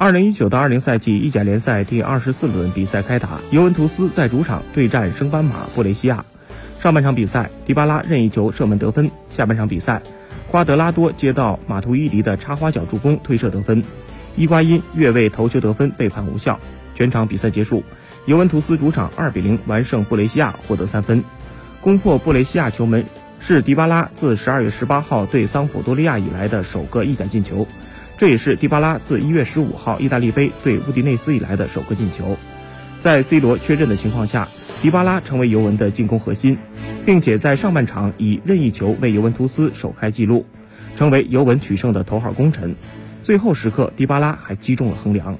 二零一九到二零赛季意甲联赛第二十四轮比赛开打，尤文图斯在主场对战升班马布雷西亚。上半场比赛，迪巴拉任意球射门得分；下半场比赛，瓜德拉多接到马图伊迪的插花脚助攻推射得分，伊瓜因越位头球得分被判无效。全场比赛结束，尤文图斯主场二比零完胜布雷西亚，获得三分，攻破布雷西亚球门，是迪巴拉自十二月十八号对桑普多利亚以来的首个意甲进球。这也是迪巴拉自一月十五号意大利杯对乌迪内斯以来的首个进球。在 C 罗缺阵的情况下，迪巴拉成为尤文的进攻核心，并且在上半场以任意球为尤文图斯首开纪录，成为尤文取胜的头号功臣。最后时刻，迪巴拉还击中了横梁。